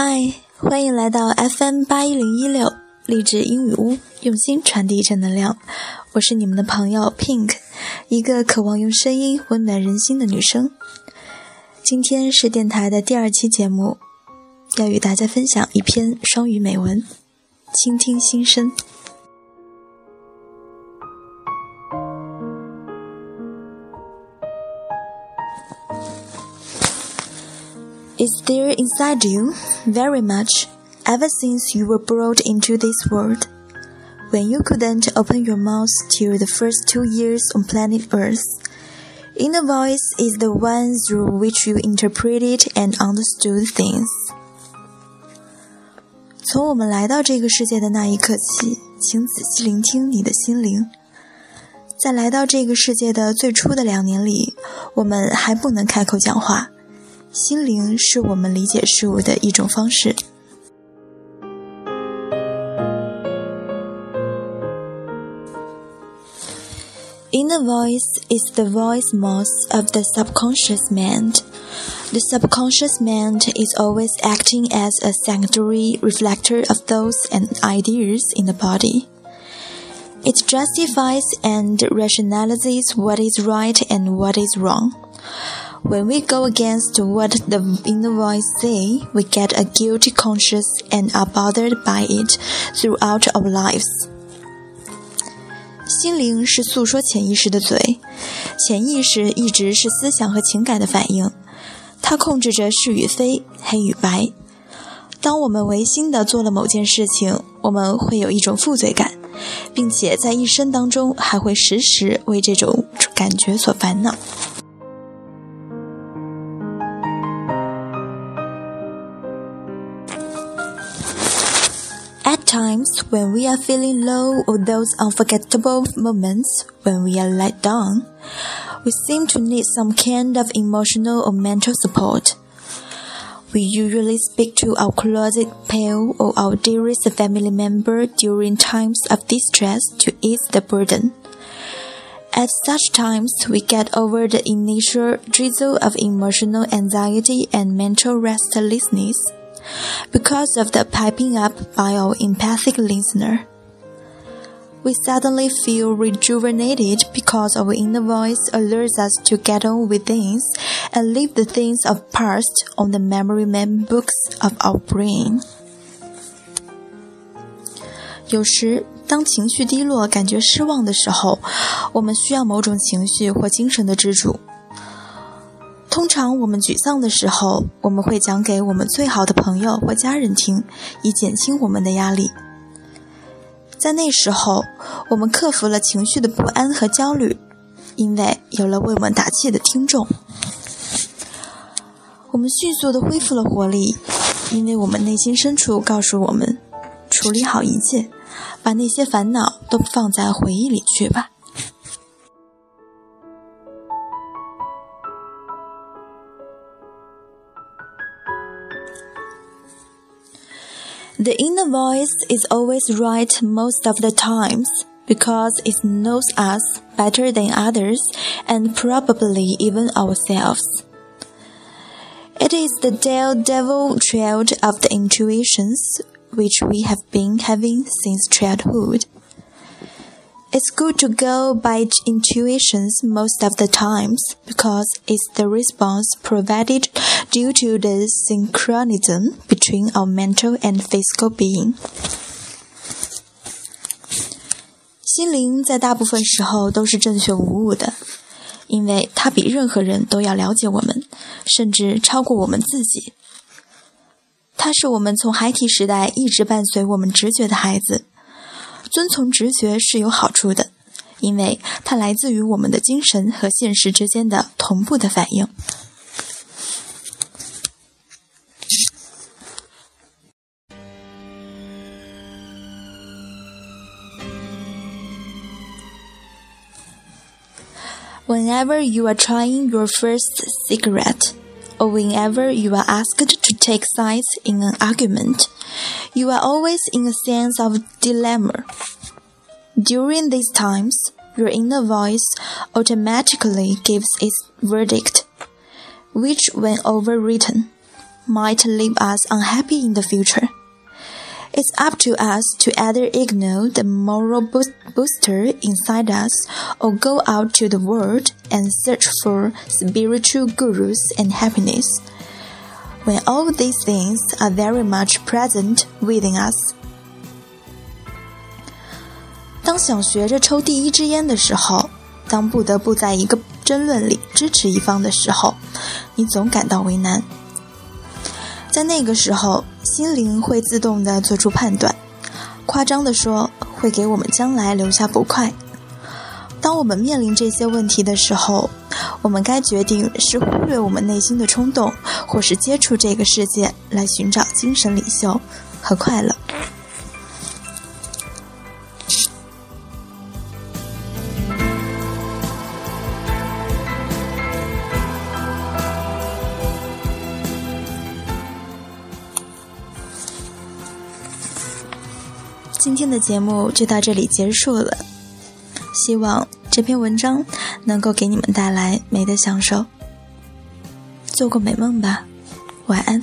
嗨，欢迎来到 FM 八一零一六励志英语屋，用心传递正能量。我是你们的朋友 Pink，一个渴望用声音温暖人心的女生。今天是电台的第二期节目，要与大家分享一篇双语美文，倾听心声。Is there inside you very much ever since you were brought into this world? When you couldn't open your mouth till the first two years on planet Earth, inner voice is the one through which you interpreted and understood things. 从我们来到这个世界的那一刻起，请仔细聆听你的心灵。在来到这个世界的最初的两年里，我们还不能开口讲话。 心灵是我们理解事物的一种方式。Inner voice is the voice most of the subconscious mind. The subconscious mind is always acting as a secondary reflector of thoughts and ideas in the body. It justifies and rationalizes what is right and what is wrong. When we go against what the inner voice say, we get a guilty conscience and are bothered by it throughout our lives. 心灵是诉说潜意识的嘴，潜意识一直是思想和情感的反应，它控制着是与非、黑与白。当我们违心的做了某件事情，我们会有一种负罪感，并且在一生当中还会时时为这种感觉所烦恼。Times, when we are feeling low or those unforgettable moments when we are let down, we seem to need some kind of emotional or mental support. We usually speak to our closet pal or our dearest family member during times of distress to ease the burden. At such times, we get over the initial drizzle of emotional anxiety and mental restlessness because of the piping up by our empathic listener. We suddenly feel rejuvenated because our inner voice alerts us to get on with things and leave the things of past on the memory man books of our brain. 有时，当情绪低落、感觉失望的时候，我们需要某种情绪或精神的支柱。 通常我们沮丧的时候，我们会讲给我们最好的朋友或家人听，以减轻我们的压力。在那时候，我们克服了情绪的不安和焦虑，因为有了为我们打气的听众。我们迅速的恢复了活力，因为我们内心深处告诉我们：处理好一切，把那些烦恼都放在回忆里去吧。The inner voice is always right most of the times because it knows us better than others and probably even ourselves. It is the daredevil child of the intuitions which we have been having since childhood. It's good to go by intuitions most of the times because it's the response provided due to the synchronism between our mental and physical being. 心灵在大部分时候都是正确无误的，因为它比任何人都要了解我们，甚至超过我们自己。它是我们从孩提时代一直伴随我们直觉的孩子。 遵从直觉是有好处的，因为它来自于我们的精神和现实之间的同步的反应。Whenever you are trying your first cigarette, whenever you are asked to take sides in an argument, you are always in a sense of dilemma. During these times, your inner voice automatically gives its verdict, which, when overwritten, might leave us unhappy in the future. It's up to us to either ignore the moral booster inside us or go out to the world and search for spiritual gurus and happiness. When all these things are very much present within us. 当想学着抽第一支烟的时候，当不得不在一个争论里支持一方的时候，你总感到为难。 在那个时候，心灵会自动的做出判断，夸张的说，会给我们将来留下不快。当我们面临这些问题的时候，我们该决定是忽略我们内心的冲动，或是接触这个世界来寻找精神领袖和快乐。今天的节目就到这里结束了，希望这篇文章能够给你们带来美的享受。做个美梦吧，晚安。